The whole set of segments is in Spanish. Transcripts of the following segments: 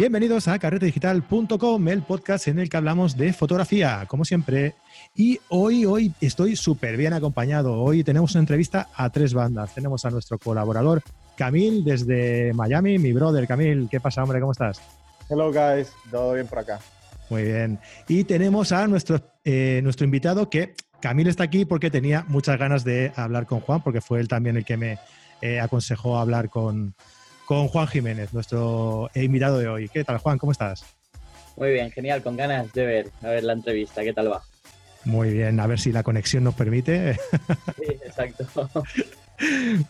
Bienvenidos a carretedigital.com, el podcast en el que hablamos de fotografía, como siempre. Y hoy, hoy estoy súper bien acompañado. Hoy tenemos una entrevista a tres bandas. Tenemos a nuestro colaborador Camil desde Miami, mi brother Camil. ¿Qué pasa, hombre? ¿Cómo estás? Hello, guys. Todo bien por acá. Muy bien. Y tenemos a nuestro, eh, nuestro invitado que Camil está aquí porque tenía muchas ganas de hablar con Juan, porque fue él también el que me eh, aconsejó hablar con, con Juan Jiménez, nuestro invitado de hoy. ¿Qué tal, Juan? ¿Cómo estás? Muy bien, genial, con ganas de ver, a ver la entrevista, ¿qué tal va? Muy bien, a ver si la conexión nos permite. Sí, exacto.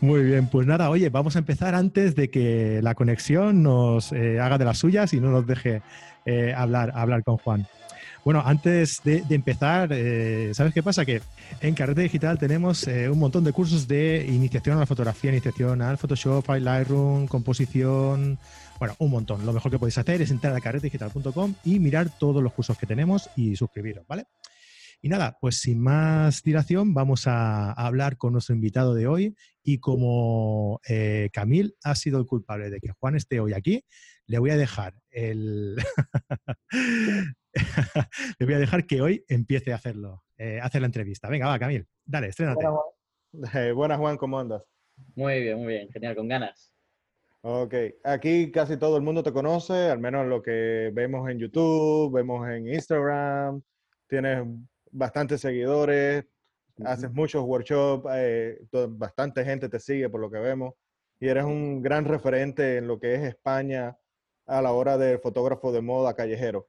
Muy bien, pues nada, oye, vamos a empezar antes de que la conexión nos eh, haga de las suyas y no nos deje eh, hablar, hablar con Juan. Bueno, antes de, empezar, eh, ¿sabes qué pasa? Que en Carrete Digital tenemos eh, un montón de cursos de iniciación a la fotografía, iniciación al Photoshop, al Lightroom, composición, bueno, un montón. Lo mejor que podéis hacer es entrar a carretedigital.com y mirar todos los cursos que tenemos y suscribiros, ¿vale? Y nada, pues sin más dilación, vamos a, hablar con nuestro invitado de hoy. Y como eh, Camil ha sido el culpable de que Juan esté hoy aquí, le voy a dejar el, Le voy a dejar que hoy empiece a hacerlo, eh, hacer la entrevista. Venga, va, Camil, dale, estrénate. Eh, buenas, Juan, ¿cómo andas? Muy bien, muy bien, genial, con ganas. Ok, aquí casi todo el mundo te conoce, al menos lo que vemos en YouTube, vemos en Instagram, tienes bastantes seguidores, haces muchos workshops, eh, bastante gente te sigue por lo que vemos, y eres un gran referente en lo que es España a la hora del fotógrafo de moda callejero.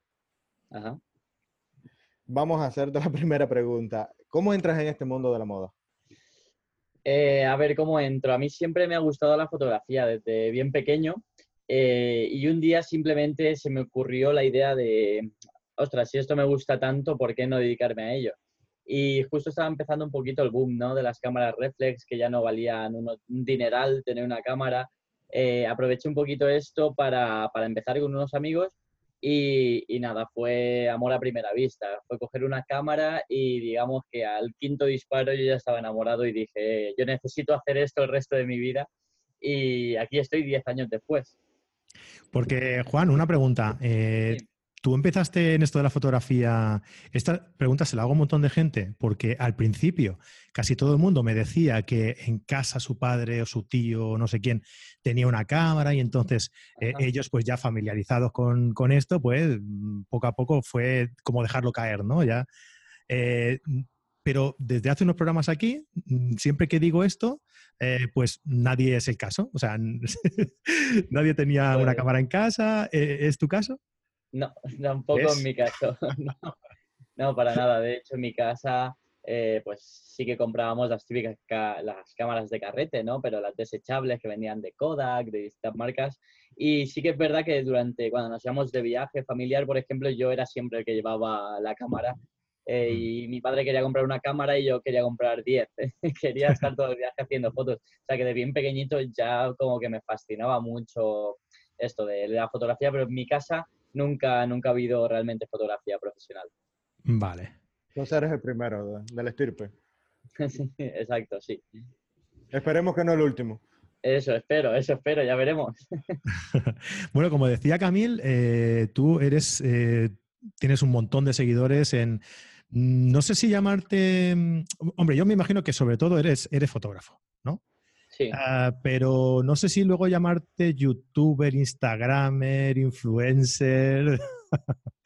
Vamos a hacerte la primera pregunta. ¿Cómo entras en este mundo de la moda? Eh, a ver, ¿cómo entro? A mí siempre me ha gustado la fotografía desde bien pequeño eh, y un día simplemente se me ocurrió la idea de, ostras, si esto me gusta tanto, ¿por qué no dedicarme a ello? Y justo estaba empezando un poquito el boom, ¿no? De las cámaras reflex, que ya no valían un, dineral tener una cámara. Eh, aproveché un poquito esto para, para empezar con unos amigos y, nada, fue amor a primera vista. Fue coger una cámara y digamos que al quinto disparo yo ya estaba enamorado y dije, yo necesito hacer esto el resto de mi vida. Y aquí estoy diez años después. Porque, Juan, una pregunta. Eh, Tú empezaste en esto de la fotografía. Esta pregunta se la hago a un montón de gente, porque al principio casi todo el mundo me decía que en casa su padre o su tío o no sé quién tenía una cámara y entonces eh, ellos, pues ya familiarizados con, esto, pues mm, poco a poco fue como dejarlo caer, ¿no? Ya. Eh, pero desde hace unos programas aquí, mm, siempre que digo esto, eh, pues nadie es el caso. O sea, nadie tenía una cámara en casa. ¿Es tu caso? No, tampoco en mi caso. No, para nada. De hecho, en mi casa, eh, pues sí que comprábamos las típicas las cámaras de carrete, ¿no? Pero las desechables que venían de Kodak, de distintas marcas. Y sí que es verdad que durante, cuando nos íbamos de viaje familiar, por ejemplo, yo era siempre el que llevaba la cámara. Eh, y mi padre quería comprar una cámara y yo quería comprar 10. quería estar todo el viaje haciendo fotos. O sea que de bien pequeñito ya como que me fascinaba mucho esto de la fotografía, pero en mi casa nunca, nunca ha habido realmente fotografía profesional. Vale. Entonces eres el primero del estirpe. exacto, sí. Esperemos que no el último. Eso espero, eso espero, ya veremos. bueno, como decía Camil, eh, tú eres, eh, tienes un montón de seguidores en, no sé si llamarte, mm, hombre, yo me imagino que sobre todo eres, eres fotógrafo, ¿no? Ah, pero no sé si luego llamarte youtuber, instagramer, influencer.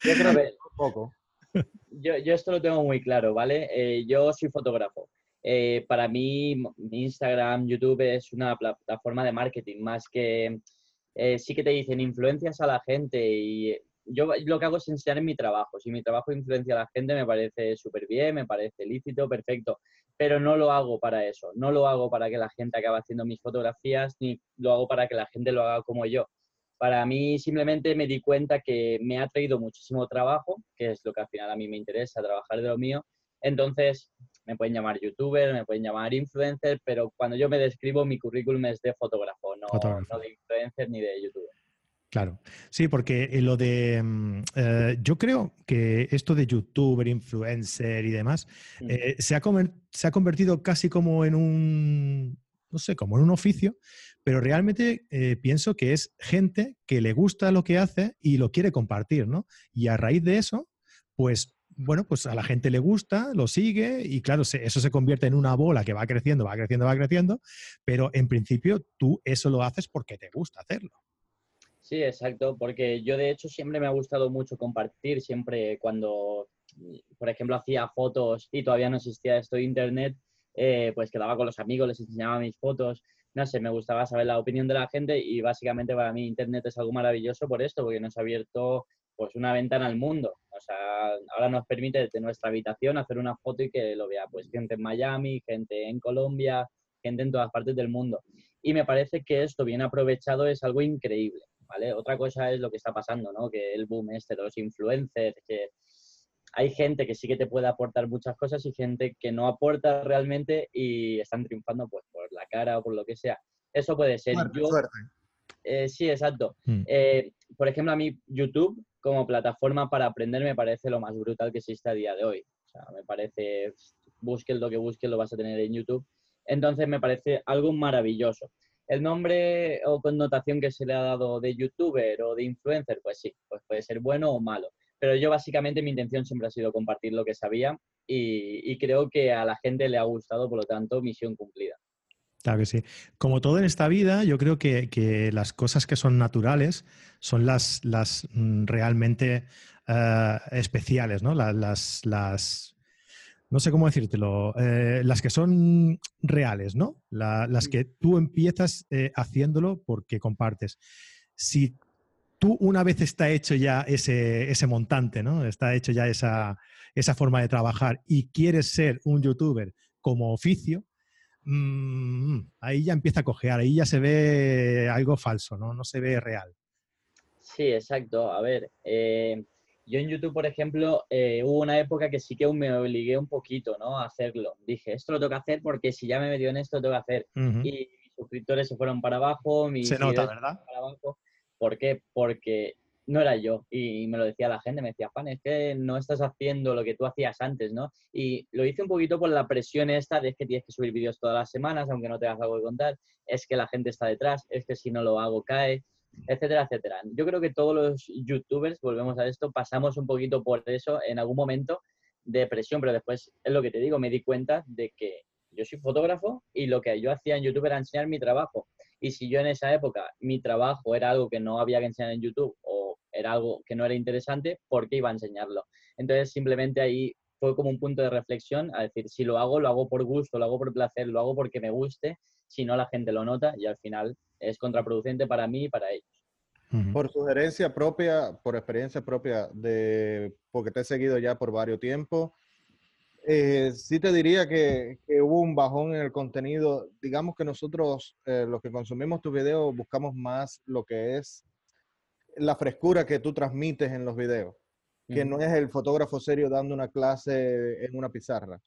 Yo creo que poco. Yo, esto lo tengo muy claro, ¿vale? Eh, yo soy fotógrafo. Eh, para mí, Instagram, YouTube es una plataforma de marketing, más que eh, sí que te dicen influencias a la gente y yo lo que hago es enseñar en mi trabajo. Si mi trabajo influencia a la gente, me parece súper bien, me parece lícito, perfecto pero no lo hago para eso, no lo hago para que la gente acabe haciendo mis fotografías, ni lo hago para que la gente lo haga como yo. Para mí simplemente me di cuenta que me ha traído muchísimo trabajo, que es lo que al final a mí me interesa, trabajar de lo mío. Entonces, me pueden llamar youtuber, me pueden llamar influencer, pero cuando yo me describo, mi currículum es de fotógrafo, no, no de influencer ni de youtuber. Claro, sí, porque lo de, mm, eh, yo creo que esto de youtuber, influencer y demás, eh, se, ha se, ha convertido casi como en un, no sé, como en un oficio, pero realmente eh, pienso que es gente que le gusta lo que hace y lo quiere compartir, ¿no? Y a raíz de eso, pues bueno, pues a la gente le gusta, lo sigue y claro, eso se convierte en una bola que va creciendo, va creciendo, va creciendo, pero en principio tú eso lo haces porque te gusta hacerlo. Sí, exacto, porque yo de hecho siempre me ha gustado mucho compartir, siempre cuando, por ejemplo, hacía fotos y todavía no existía esto de internet, eh, pues quedaba con los amigos, les enseñaba mis fotos, no sé, me gustaba saber la opinión de la gente y básicamente para mí internet es algo maravilloso por esto, porque nos ha abierto pues una ventana al mundo. O sea, ahora nos permite desde nuestra habitación hacer una foto y que lo vea pues gente en Miami, gente en Colombia, gente en todas partes del mundo. Y me parece que esto bien aprovechado es algo increíble. Otra cosa es lo que está pasando, ¿no? Que el boom este de los influencers, que hay gente que sí que te puede aportar muchas cosas y gente que no aporta realmente y están triunfando pues por la cara o por lo que sea. Eso puede ser. Yo, eh, sí, exacto. Hmm. Eh, por ejemplo, a mí YouTube como plataforma para aprender me parece lo más brutal que existe a día de hoy. O sea, me parece, busques lo que busques, lo vas a tener en YouTube. Entonces me parece algo maravilloso. El nombre o connotación que se le ha dado de youtuber o de influencer, pues sí, pues puede ser bueno o malo. Pero yo básicamente mi intención siempre ha sido compartir lo que sabía y, creo que a la gente le ha gustado, por lo tanto, misión cumplida. Claro que sí. Como todo en esta vida, yo creo que, las cosas que son naturales son las, mm, realmente eh, especiales, ¿no? Las, las, no sé cómo decírtelo, eh, las que son reales, ¿no? las que tú empiezas eh, haciéndolo porque compartes. Si tú una vez está hecho ya ese, ese montante, ¿no? Está hecho ya esa, esa, forma de trabajar y quieres ser un youtuber como oficio, mm, ahí ya empieza a cojear, ahí ya se ve algo falso, ¿no? No se ve real. Sí, exacto. A ver, eh, yo en YouTube, por ejemplo, eh, hubo una época que sí que me obligué un poquito, ¿no? A hacerlo. Dije, esto lo tengo que hacer porque si ya me metido en esto, lo tengo que hacer. Y mis suscriptores se fueron para abajo, mis se nota, ¿verdad? Para abajo. ¿Por qué? Porque no era yo. Y me lo decía la gente, me decía, Juan, es que no estás haciendo lo que tú hacías antes, ¿no? Y lo hice un poquito por la presión esta de que tienes que subir vídeos todas las semanas, aunque no te hagas algo que contar. Es que la gente está detrás, es que si no lo hago cae etcétera, etcétera. Yo creo que todos los youtubers, volvemos a esto, pasamos un poquito por eso en algún momento de presión, pero después es lo que te digo, me di cuenta de que yo soy fotógrafo y lo que yo hacía en YouTube era enseñar mi trabajo. Y si yo en esa época mi trabajo era algo que no había que enseñar en YouTube o era algo que no era interesante, ¿por qué iba a enseñarlo? Entonces simplemente ahí fue como un punto de reflexión a decir, si lo hago, lo hago por gusto, lo hago por placer, lo hago porque me guste, si no la gente lo nota y al final es contraproducente para mí y para ellos. Por sugerencia propia, por experiencia propia, de, porque te he seguido ya por varios tiempos, eh, sí te diría que, hubo un bajón en el contenido. Digamos que nosotros, eh, los que consumimos tus videos, buscamos más lo que es la frescura que tú transmites en los videos, que no es el fotógrafo serio dando una clase en una pizarra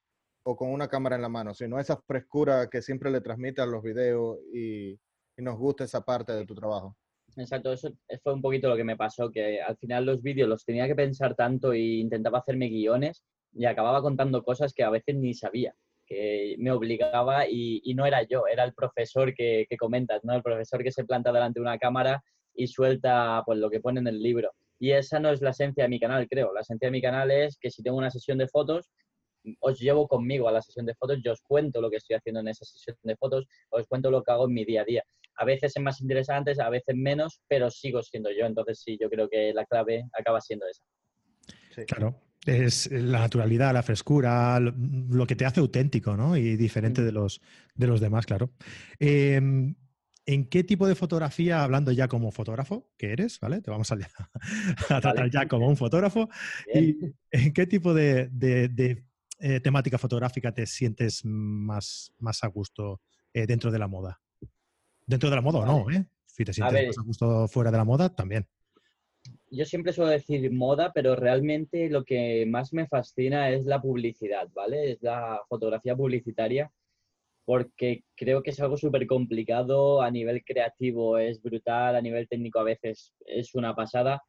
o con una cámara en la mano, sino esa frescura que siempre le transmite a los videos y, nos gusta esa parte de tu trabajo. Exacto, eso fue un poquito lo que me pasó, que al final los vídeos los tenía que pensar tanto e intentaba hacerme guiones y acababa contando cosas que a veces ni sabía, que me obligaba y, no era yo, era el profesor que, que, comentas, ¿no? El profesor que se planta delante de una cámara y suelta pues lo que pone en el libro. Y esa no es la esencia de mi canal, creo. La esencia de mi canal es que si tengo una sesión de fotos, os llevo conmigo a la sesión de fotos, yo os cuento lo que estoy haciendo en esa sesión de fotos, os cuento lo que hago en mi día a día. A veces es más interesante, a veces menos, pero sigo siendo yo. Entonces sí, yo creo que la clave acaba siendo esa. Claro, es la naturalidad, la frescura, lo, que te hace auténtico, ¿no? Y diferente de, los, de los demás, claro. Em, ¿En qué tipo de fotografía, hablando ya como fotógrafo, que eres, ¿vale? Te vamos a, tratar ya como un fotógrafo. ¿Y en qué tipo de eh, temática fotográfica te sientes más, más a gusto eh, dentro de la moda? Dentro de la moda o no, ¿eh? Si te sientes más a gusto fuera de la moda, también. Yo siempre suelo decir moda, pero realmente lo que más me fascina es la publicidad, ¿vale? Es la fotografía publicitaria, porque creo que es algo súper complicado, a nivel creativo es brutal, a nivel técnico a veces es una pasada.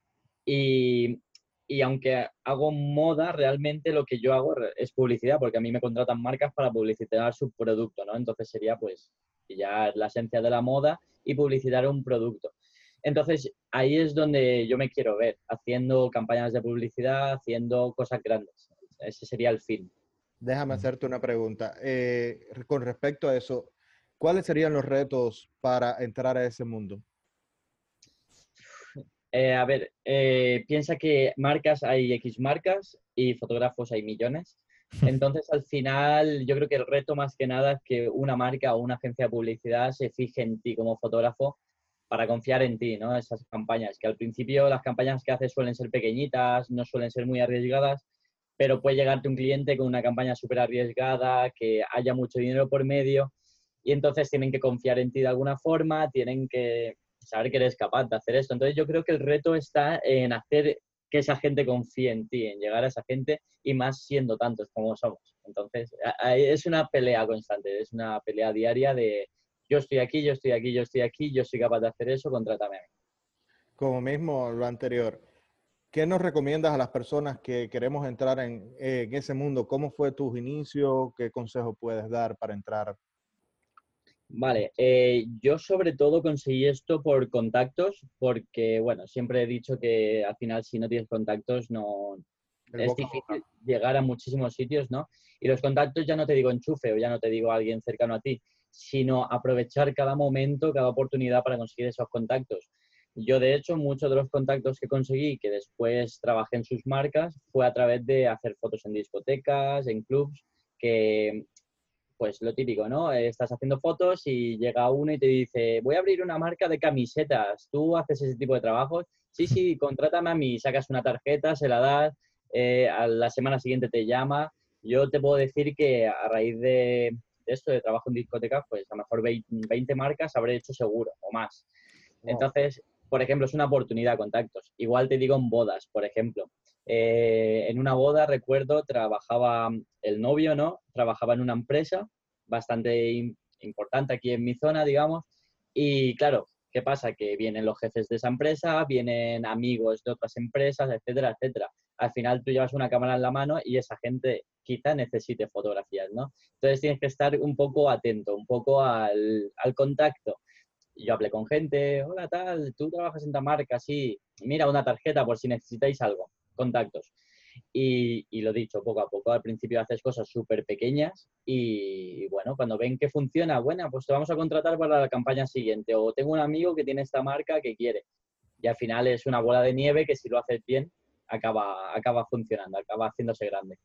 Y, y aunque hago moda, realmente lo que yo hago es publicidad, porque a mí me contratan marcas para publicitar su producto, ¿no? Entonces sería pues ya la esencia de la moda y publicitar un producto. Entonces, ahí es donde yo me quiero ver, haciendo campañas de publicidad, haciendo cosas grandes. Ese sería el fin. Déjame hacerte una pregunta. Eh, con respecto a eso, ¿cuáles serían los retos para entrar a ese mundo? Eh, a ver, eh, piensa que marcas hay X marcas y fotógrafos hay millones. Entonces, al final, yo creo que el reto más que nada es que una marca o una agencia de publicidad se fije en ti como fotógrafo para confiar en ti, ¿no? Esas campañas, que al principio las campañas que haces suelen ser pequeñitas, no suelen ser muy arriesgadas, pero puede llegarte un cliente con una campaña súper arriesgada, que haya mucho dinero por medio, y entonces tienen que confiar en ti de alguna forma, tienen que saber que eres capaz de hacer esto. Entonces yo creo que el reto está en hacer que esa gente confíe en ti, en llegar a esa gente y más siendo tantos como somos. Entonces es una pelea constante, es una pelea diaria de yo estoy aquí, yo estoy aquí, yo estoy aquí, yo soy capaz de hacer eso, contrátame a mí. Como mismo lo anterior, ¿qué nos recomiendas a las personas que queremos entrar en, ese mundo? ¿Cómo fue tu inicio? ¿Qué consejo puedes dar para entrar? Vale, eh, yo sobre todo conseguí esto por contactos, porque, bueno, siempre he dicho que al final si no tienes contactos no es difícil llegar a muchísimos sitios, ¿no? Y los contactos ya no te digo enchufe o ya no te digo alguien cercano a ti, sino aprovechar cada momento, cada oportunidad para conseguir esos contactos. Yo, de hecho, muchos de los contactos que conseguí, que después trabajé en sus marcas, fue a través de hacer fotos en discotecas, en clubs, que, pues lo típico, ¿no? Estás haciendo fotos y llega uno y te dice, voy a abrir una marca de camisetas, ¿tú haces ese tipo de trabajos? Sí, sí, contrátame a mí, sacas una tarjeta, se la das, eh, a la semana siguiente te llama. Yo te puedo decir que a raíz de, esto de trabajo en discotecas, pues a lo mejor 20 marcas habré hecho seguro o más. Entonces, por ejemplo, es una oportunidad, contactos. Igual te digo en bodas, por ejemplo. Eh, en una boda, recuerdo, trabajaba el novio, ¿no? Trabajaba en una empresa bastante importante aquí en mi zona, digamos. Y claro, ¿qué pasa? Que vienen los jefes de esa empresa, vienen amigos de otras empresas, etcétera, etcétera. Al final tú llevas una cámara en la mano y esa gente quizá necesite fotografías, ¿no? Entonces tienes que estar un poco atento, un poco al, contacto. Yo hablé con gente, hola tal, tú trabajas en marca, sí, mira una tarjeta por si necesitáis algo, contactos. Y, lo dicho, poco a poco, al principio haces cosas súper pequeñas y, bueno, cuando ven que funciona, bueno, pues te vamos a contratar para la campaña siguiente o tengo un amigo que tiene esta marca que quiere. Y al final es una bola de nieve que si lo haces bien, acaba, acaba funcionando, acaba haciéndose grande.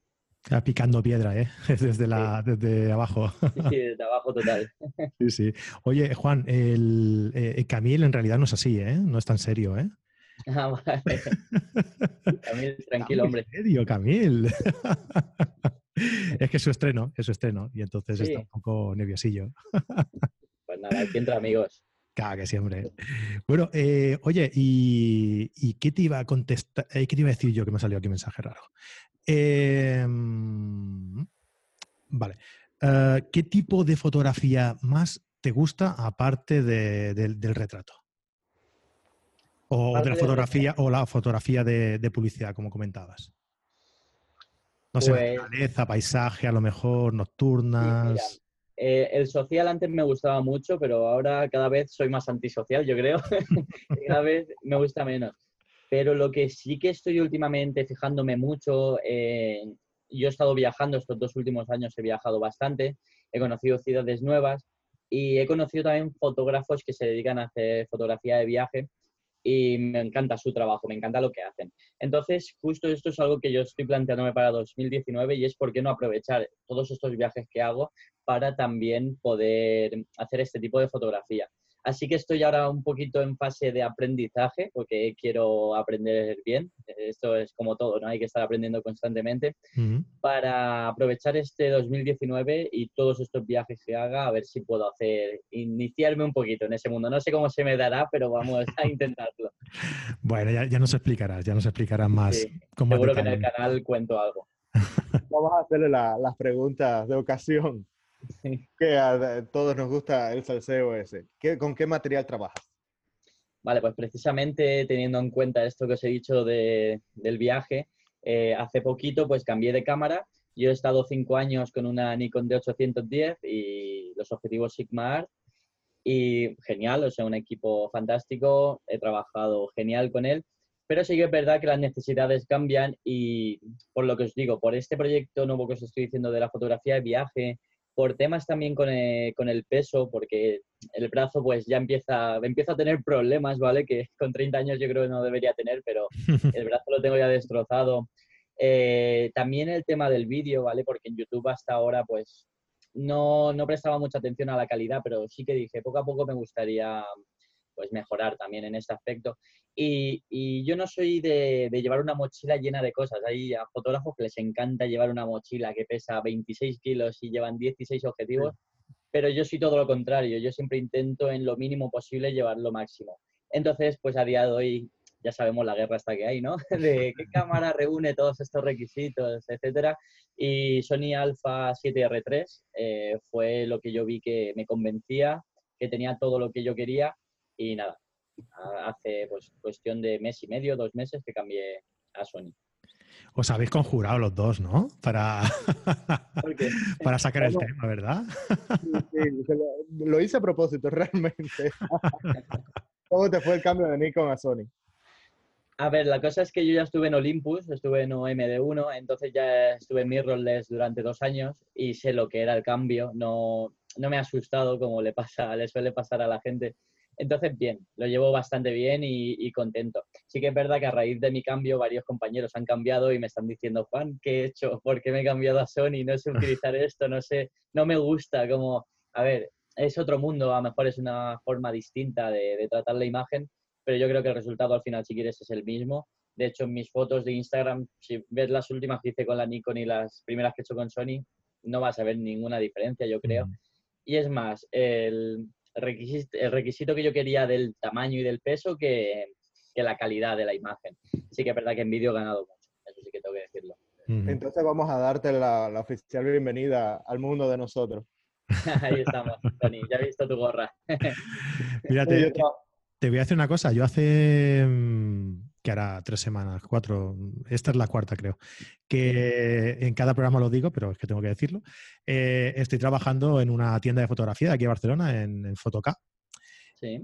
Está picando piedra, ¿eh? Desde, la, desde abajo. Sí, desde abajo total. Sí, sí. Oye, Juan, el, eh, Camil en realidad no es así, ¿eh? No es tan serio, ¿eh? Ah, vale. Camil, tranquilo, hombre. ¿En serio, Camil? es que es su estreno, es su estreno, y entonces está un poco nerviosillo. pues nada, aquí entre amigos. Claro que siempre. Bueno, eh, oye, ¿y, qué te iba a contestar? Eh, ¿Qué te iba a decir yo que me salió aquí un mensaje raro? Em, vale. Eh, ¿Qué tipo de fotografía más te gusta aparte del retrato? O de la fotografía, o la fotografía de, publicidad, como comentabas. No sé, pues naturaleza, paisaje, a lo mejor, nocturnas. Eh, el social antes me gustaba mucho, pero ahora cada vez soy más antisocial, yo creo. cada vez me gusta menos. Pero lo que sí que estoy últimamente fijándome mucho, yo he estado viajando estos dos últimos años, he viajado bastante, he conocido ciudades nuevas y he conocido también fotógrafos que se dedican a hacer fotografía de viaje y me encanta su trabajo, me encanta lo que hacen. Entonces, justo esto es algo que yo estoy planteándome para 2019 y es por qué no aprovechar todos estos viajes que hago para también poder hacer este tipo de fotografía. Así que estoy ahora un poquito en fase de aprendizaje porque quiero aprender bien. Esto es como todo, ¿no? Hay que estar aprendiendo constantemente para aprovechar este 2019 y todos estos viajes que haga, a ver si puedo hacer, iniciarme un poquito en ese mundo. No sé cómo se me dará, pero vamos a intentarlo. bueno, ya, nos explicarás, ya nos explicarás más. cómo seguro que en el canal cuento algo. Vamos a hacerle las preguntas de ocasión. Que a, todos nos gusta el salseo ese. ¿Con qué material trabajas? Vale, pues precisamente teniendo en cuenta esto que os he dicho del viaje, eh, hace poquito pues cambié de cámara. Yo he estado cinco años con una Nikon D810 y los objetivos Sigma Art y genial, o sea, un equipo fantástico, he trabajado genial con él, pero sí que es verdad que las necesidades cambian y por lo que os digo, por este proyecto nuevo que os estoy diciendo de la fotografía de viaje, por temas también con el, con el, peso, porque el brazo pues ya empieza, empieza a tener problemas, ¿vale? Que con 30 años yo creo que no debería tener, pero el brazo lo tengo ya destrozado. Eh, también el tema del vídeo, ¿vale? Porque en YouTube hasta ahora pues no, no prestaba mucha atención a la calidad, pero sí que dije, poco a poco me gustaría pues mejorar también en este aspecto. Y, y yo no soy de, de, llevar una mochila llena de cosas. Hay a fotógrafos que les encanta llevar una mochila que pesa 26 kilos y llevan 16 objetivos, pero yo soy todo lo contrario. Yo siempre intento en lo mínimo posible llevar lo máximo. Entonces, pues a día de hoy ya sabemos la guerra hasta que hay, ¿no? De qué cámara reúne todos estos requisitos, etcétera. Y Sony Alpha 7R3 eh, fue lo que yo vi que me convencía, que tenía todo lo que yo quería y nada, hace pues cuestión de mes y medio, dos meses que cambié a Sony. Os habéis conjurado los dos, ¿no? Para, para sacar el tema, ¿verdad? Sí, lo, hice a propósito, realmente. ¿Cómo te fue el cambio de Nikon a Sony? A ver, la cosa es que yo ya estuve en Olympus, estuve en OMD1, entonces ya estuve en mirrorless durante dos años y sé lo que era el cambio. No, no me ha asustado como le pasa, le suele pasar a la gente. Entonces, bien, lo llevo bastante bien y, contento. Sí que es verdad que a raíz de mi cambio varios compañeros han cambiado y me están diciendo, Juan, ¿qué he hecho? ¿Por qué me he cambiado a Sony? No sé utilizar esto, no sé, no me gusta, como, a ver, es otro mundo, a lo mejor es una forma distinta de, tratar la imagen, pero yo creo que el resultado al final, si quieres, es el mismo. De hecho, en mis fotos de Instagram, si ves las últimas que hice con la Nikon y las primeras que he hecho con Sony, no vas a ver ninguna diferencia, yo creo. Y es más, el, requisito, el requisito que yo quería del tamaño y del peso que, la calidad de la imagen. Sí que es verdad que en vídeo he ganado mucho, eso sí que tengo que decirlo. Entonces vamos a darte la, oficial bienvenida al mundo de nosotros. Ahí estamos, Tony, ya he visto tu gorra. Mírate, te voy a hacer una cosa. Yo hace mm, que hará tres semanas, cuatro, esta es la cuarta creo, que en cada programa lo digo, pero es que tengo que decirlo, eh, estoy trabajando en una tienda de fotografía de aquí a Barcelona, en, en Fotoca,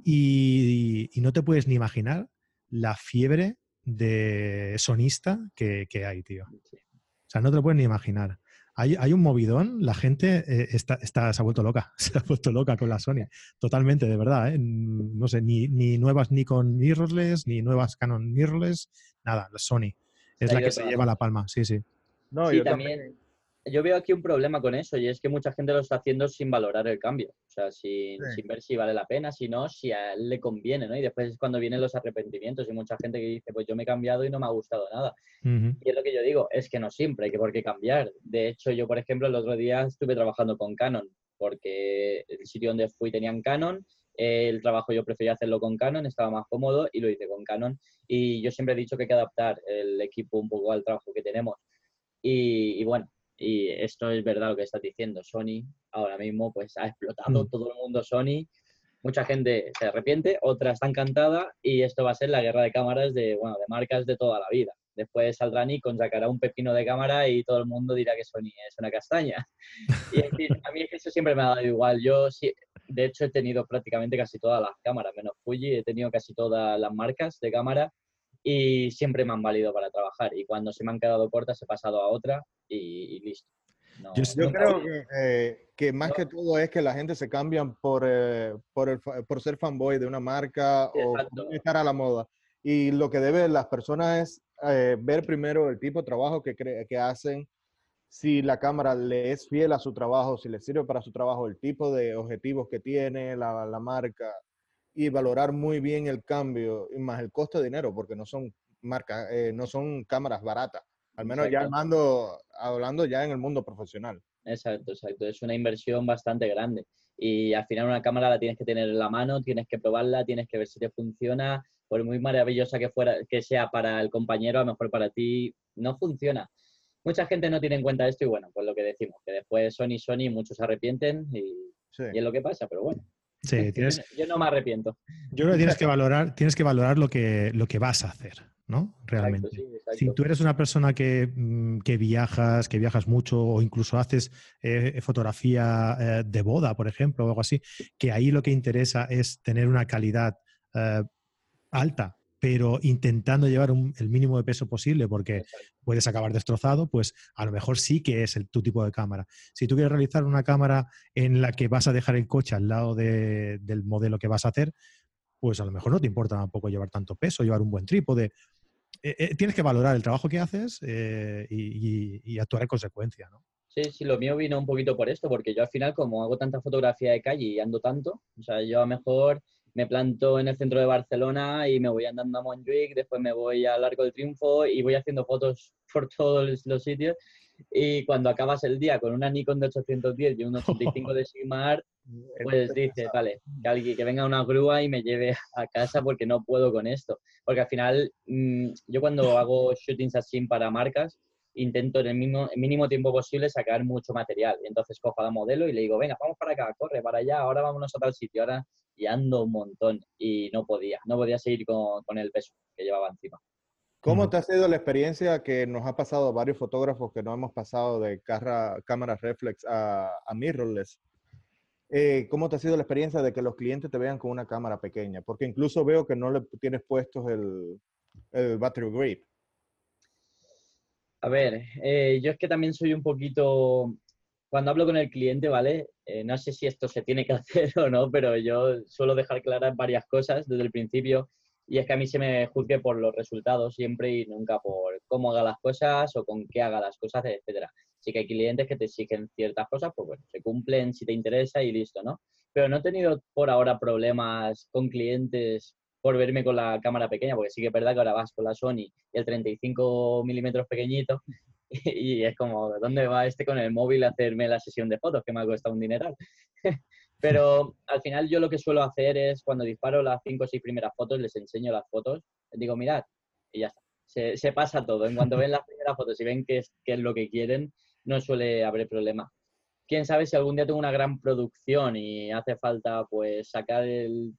y, no te puedes ni imaginar la fiebre de sonista que, que hay, tío. O sea, no te lo puedes ni imaginar hay, un movidón, la gente eh, está, se ha vuelto loca, se ha vuelto loca con la Sony, totalmente, de verdad. ¿eh? No sé, ni, ni nuevas Nikon mirrorless, ni nuevas Canon mirrorless, nada, la Sony. Es la que se lleva la palma, sí, sí. No, sí, yo también, yo veo aquí un problema con eso y es que mucha gente lo está haciendo sin valorar el cambio, o sea, sin, ver si vale la pena, si no, si a él le conviene, ¿no? Y después es cuando vienen los arrepentimientos y mucha gente que dice, pues yo me he cambiado y no me ha gustado nada. Y es lo que yo digo, es que no siempre hay que por qué cambiar. De hecho, yo, por ejemplo, el otro día estuve trabajando con Canon porque el sitio donde fui tenían Canon, el trabajo yo prefería hacerlo con Canon, estaba más cómodo y lo hice con Canon. Y yo siempre he dicho que hay que adaptar el equipo un poco al trabajo que tenemos. y bueno, y esto es verdad lo que estás diciendo. Sony ahora mismo pues ha explotado, mm. todo el mundo Sony. Mucha gente se arrepiente, otra está encantada y esto va a ser la guerra de cámaras de, bueno, de marcas de toda la vida. Después saldrá Nikon, sacará un pepino de cámara y todo el mundo dirá que Sony es una castaña. Y en fin, a mí eso siempre me ha dado igual. Yo, sí, de hecho, he tenido prácticamente casi todas las cámaras, menos Fuji, he tenido casi todas las marcas de cámara y siempre me han valido para trabajar. Y cuando se me han quedado cortas he pasado a otra y, listo. yo, creo que, que, más que todo es que la gente se cambian por, eh, por, el, por, ser fanboy de una marca o estar a la moda. Y lo que deben las personas es eh, ver primero el tipo de trabajo que, que hacen, si la cámara le es fiel a su trabajo, si le sirve para su trabajo, el tipo de objetivos que tiene la, la marca. Y valorar muy bien el cambio y más el costo de dinero, porque no son marcas, eh, no son cámaras baratas. Al menos ya hablando, hablando ya en el mundo profesional. Exacto, exacto. Es una inversión bastante grande. Y al final una cámara la tienes que tener en la mano, tienes que probarla, tienes que ver si te funciona. Por muy maravillosa que fuera, que sea para el compañero, a lo mejor para ti no funciona. Mucha gente no tiene en cuenta esto y bueno, pues lo que decimos, que después Sony, Sony, muchos se arrepienten y, y es lo que pasa, pero bueno. Sí, tienes, yo no me arrepiento. Yo creo que tienes que valorar, tienes que valorar lo que, lo que vas a hacer, ¿no? Realmente. Si tú eres una persona que, mm, que, viajas, que viajas mucho o incluso haces eh, fotografía eh, de boda, por ejemplo, o algo así, que ahí lo que interesa es tener una calidad eh, alta, pero intentando llevar el mínimo de peso posible porque puedes acabar destrozado, pues a lo mejor sí que es el, tu tipo de cámara. Si tú quieres realizar una cámara en la que vas a dejar el coche al lado del modelo que vas a hacer, pues a lo mejor no te importa tampoco llevar tanto peso, llevar un buen trípode. Eh, eh, tienes que valorar el trabajo que haces eh, y, actuar en consecuencia, ¿no? Sí, sí, lo mío vino un poquito por esto, porque yo al final, como hago tanta fotografía de calle y ando tanto, o sea, yo a lo mejor me planto en el centro de Barcelona y me voy andando a Montjuic, después me voy al Arco del Triunfo y voy haciendo fotos por todos los sitios. Y cuando acabas el día con una Nikon de 810 y un 85 de Sigma pues dices, vale, que alguien que venga una grúa y me lleve a casa porque no puedo con esto. Porque al final, mm, yo cuando hago shootings así para marcas, intento en el mínimo, mínimo tiempo posible sacar mucho material. Entonces cojo a la modelo y le digo, venga, vamos para acá, corre para allá, ahora vámonos a tal sitio. Ahora y ando un montón y no podía, no podía seguir con, con el peso que llevaba encima. ¿Cómo te ha sido la experiencia que nos ha pasado a varios fotógrafos que no hemos pasado de cámaras reflex a, a mirrorless? Eh, ¿Cómo te ha sido la experiencia de que los clientes te vean con una cámara pequeña? Porque incluso veo que no le tienes puestos el, el battery grip. A ver, eh, yo es que también soy un poquito, cuando hablo con el cliente, ¿vale? Eh, no sé si esto se tiene que hacer o no, pero yo suelo dejar claras varias cosas desde el principio y es que a mí se me juzgue por los resultados siempre y nunca por cómo haga las cosas o con qué haga las cosas, etcétera. Sí que hay clientes que te exigen ciertas cosas, pues bueno, se cumplen si te interesa y listo, ¿no? Pero no he tenido por ahora problemas con clientes por verme con la cámara pequeña, porque sí que es verdad que ahora vas con la Sony y el 35 milímetros pequeñito y es como, ¿dónde va este con el móvil a hacerme la sesión de fotos? Que me ha costado un dineral. Pero al final yo lo que suelo hacer es cuando disparo las cinco o seis primeras fotos, les enseño las fotos, les digo, mirad, y ya está. Se, pasa todo. En cuanto ven las primeras fotos y ven qué es, qué es lo que quieren, no suele haber problema. Quién sabe si algún día tengo una gran producción y hace falta pues sacar el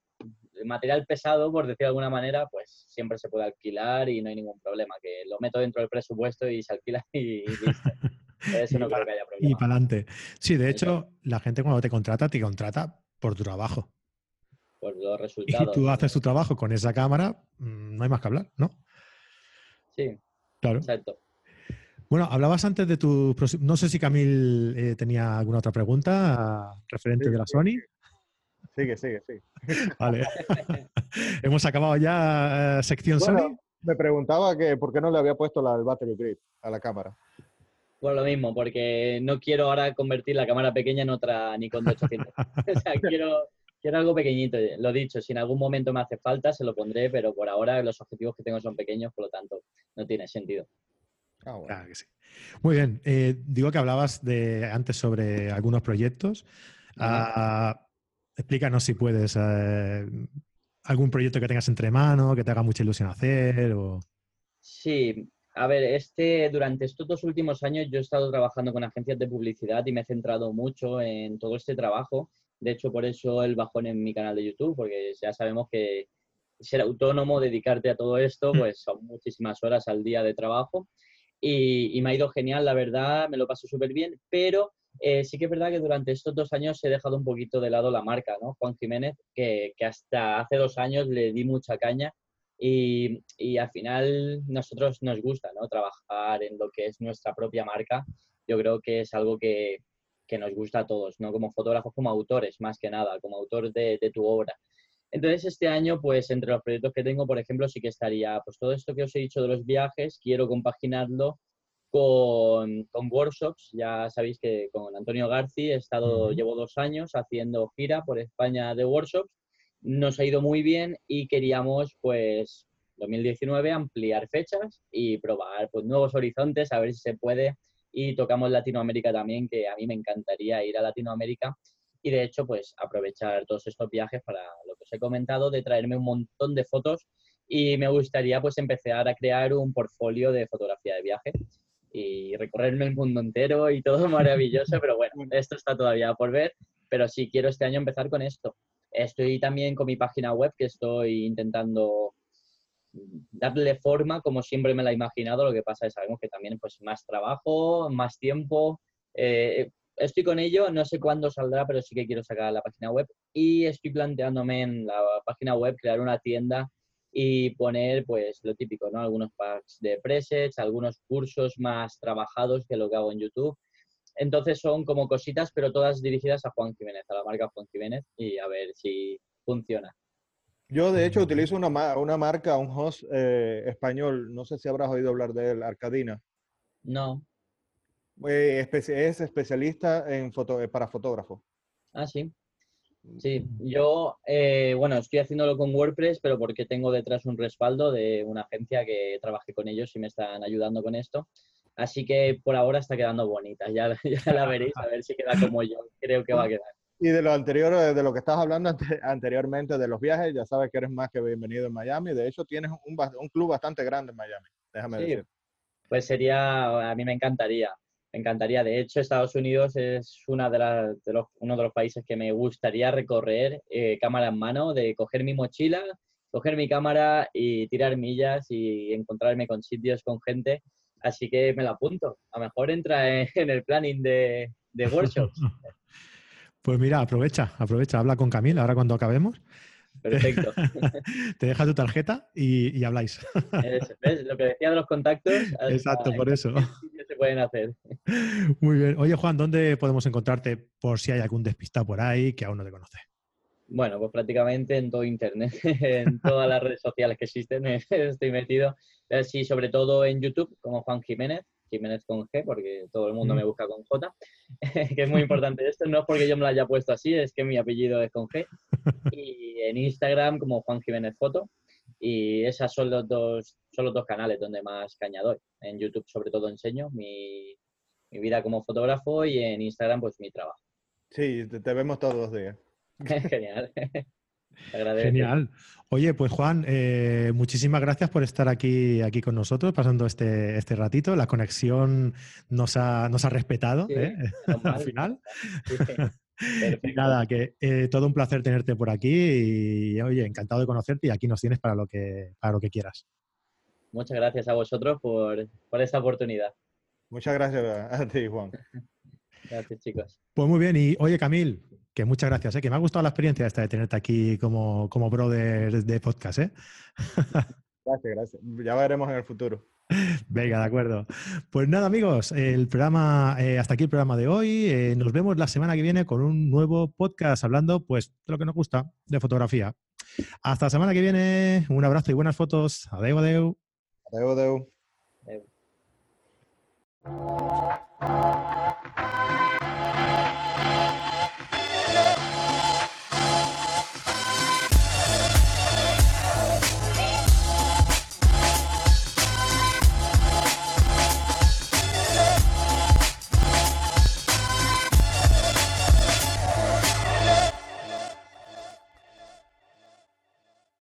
material pesado, por decir de alguna manera, pues siempre se puede alquilar y no hay ningún problema, que lo meto dentro del presupuesto y se alquila y, listo. Eso no creo que haya problema. Y para adelante. Sí, de hecho, la gente cuando te contrata, te contrata por tu trabajo. Por los resultados. Y tú haces tu trabajo con esa cámara, mm, no hay más que hablar, ¿no? Sí. Claro. Exacto. Bueno, hablabas antes de tu... No sé si Camil eh, tenía alguna otra pregunta referente de la Sony. Sigue, sigue, sigue. Vale. Hemos acabado ya eh, sección Sony. Me preguntaba que por qué no le había puesto la, el battery grip a la cámara. Por lo mismo, porque no quiero ahora convertir la cámara pequeña en otra Nikon de 800. o sea, quiero, quiero algo pequeñito. Lo dicho, si en algún momento me hace falta, se lo pondré, pero por ahora los objetivos que tengo son pequeños, por lo tanto, no tiene sentido. Ah, claro que sí. Muy bien. Eh, digo que hablabas de antes sobre algunos proyectos. Explícanos si puedes eh, algún proyecto que tengas entre manos, que te haga mucha ilusión hacer. O... Sí, a ver, este, durante estos dos últimos años yo he estado trabajando con agencias de publicidad y me he centrado mucho en todo este trabajo. De hecho, por eso el bajón en mi canal de YouTube, porque ya sabemos que ser autónomo, dedicarte a todo esto, mm. pues son muchísimas horas al día de trabajo. Y, y me ha ido genial, la verdad, me lo paso súper bien, pero eh, sí que es verdad que durante estos dos años he dejado un poquito de lado la marca, ¿no? Juan Jiménez, que, hasta hace dos años le di mucha caña y, al final nosotros nos gusta, ¿no? Trabajar en lo que es nuestra propia marca. Yo creo que es algo que, nos gusta a todos, ¿no? Como fotógrafos, como autores, más que nada, como autor de, de tu obra. Entonces, este año, pues entre los proyectos que tengo, por ejemplo, sí que estaría, pues todo esto que os he dicho de los viajes, quiero compaginarlo con, workshops. Ya sabéis que con Antonio Garci he estado, llevo dos años haciendo gira por España de workshops. Nos ha ido muy bien y queríamos, pues, 2019 ampliar fechas y probar pues, nuevos horizontes, a ver si se puede. Y tocamos Latinoamérica también, que a mí me encantaría ir a Latinoamérica. Y de hecho, pues aprovechar todos estos viajes para lo que os he comentado, de traerme un montón de fotos. Y me gustaría pues empezar a crear un portfolio de fotografía de viaje y recorrerme el mundo entero y todo maravilloso, pero bueno, esto está todavía por ver, pero sí quiero este año empezar con esto. Estoy también con mi página web que estoy intentando darle forma como siempre me la he imaginado, lo que pasa es sabemos que también pues más trabajo, más tiempo, eh, estoy con ello, no sé cuándo saldrá, pero sí que quiero sacar la página web. Y estoy planteándome en la página web crear una tienda y poner pues lo típico, ¿no? Algunos packs de presets, algunos cursos más trabajados que lo que hago en YouTube. Entonces son como cositas, pero todas dirigidas a Juan Jiménez, a la marca Juan Jiménez y a ver si funciona. Yo, de hecho, utilizo una, una marca, un host eh, español, no sé si habrás oído hablar de él, Arcadina. No. Eh, es especialista en foto, eh, para fotógrafos. Ah, sí. Sí, yo, bueno, estoy haciéndolo con WordPress, pero porque tengo detrás un respaldo de una agencia que trabajé con ellos y me están ayudando con esto. Así que por ahora está quedando bonita, ya, ya la veréis, a ver si queda como yo creo que va a quedar. Y de lo anterior, eh, de lo que estás hablando anteriormente de los viajes, ya sabes que eres más que bienvenido en Miami. De hecho, tienes un, un club bastante grande en Miami, déjame decir. Pues sería, a mí me encantaría, me encantaría. De hecho, Estados Unidos es una de, los, uno de los países que me gustaría recorrer eh, cámara en mano, de coger mi mochila, coger mi cámara y tirar millas y encontrarme con sitios, con gente. Así que me lo apunto. A lo mejor entra en, el planning de, de workshops. Pues mira, aprovecha, aprovecha, habla con Camila ahora cuando acabemos. Perfecto. Te deja tu tarjeta y, habláis. ¿ves? Lo que decía de los contactos. Exacto, por eso. Se pueden hacer. Muy bien. Oye, Juan, ¿dónde podemos encontrarte por si hay algún despistado por ahí que aún no te conoce? Bueno, pues prácticamente en todo Internet, en todas las redes sociales que existen, estoy metido. Sí, sobre todo en YouTube, como Juan Jiménez, Jiménez con G, porque todo el mundo me busca con J, que es muy importante esto. No es porque yo me lo haya puesto así, es que mi apellido es con G. Y en Instagram como Juan Jiménez Foto. Y esas son los dos, son los dos canales donde más caña doy. En YouTube sobre todo enseño mi, mi vida como fotógrafo y en Instagram pues mi trabajo. Sí, te vemos todos los días. Genial. Genial. Oye, pues Juan, eh, muchísimas gracias por estar aquí, aquí con nosotros, pasando este, este ratito. La conexión nos ha, nos ha respetado ¿eh? al final. Nada, que eh, todo un placer tenerte por aquí y oye, encantado de conocerte y aquí nos tienes para lo que, para lo que quieras. Muchas gracias a vosotros por, por esta oportunidad. Muchas gracias a ti, Juan. Gracias, chicos. Pues muy bien, y oye, Camil, que muchas gracias, ¿eh? que me ha gustado la experiencia esta de tenerte aquí como, como brother de podcast. ¿eh? Gracias, gracias. Ya veremos en el futuro. Venga, de acuerdo. Pues nada, amigos, el programa, eh, hasta aquí el programa de hoy. Eh, nos vemos la semana que viene con un nuevo podcast hablando, pues, de lo que nos gusta, de fotografía. Hasta la semana que viene, un abrazo y buenas fotos. Adeu, adeu. Adeu, adeu. adeu.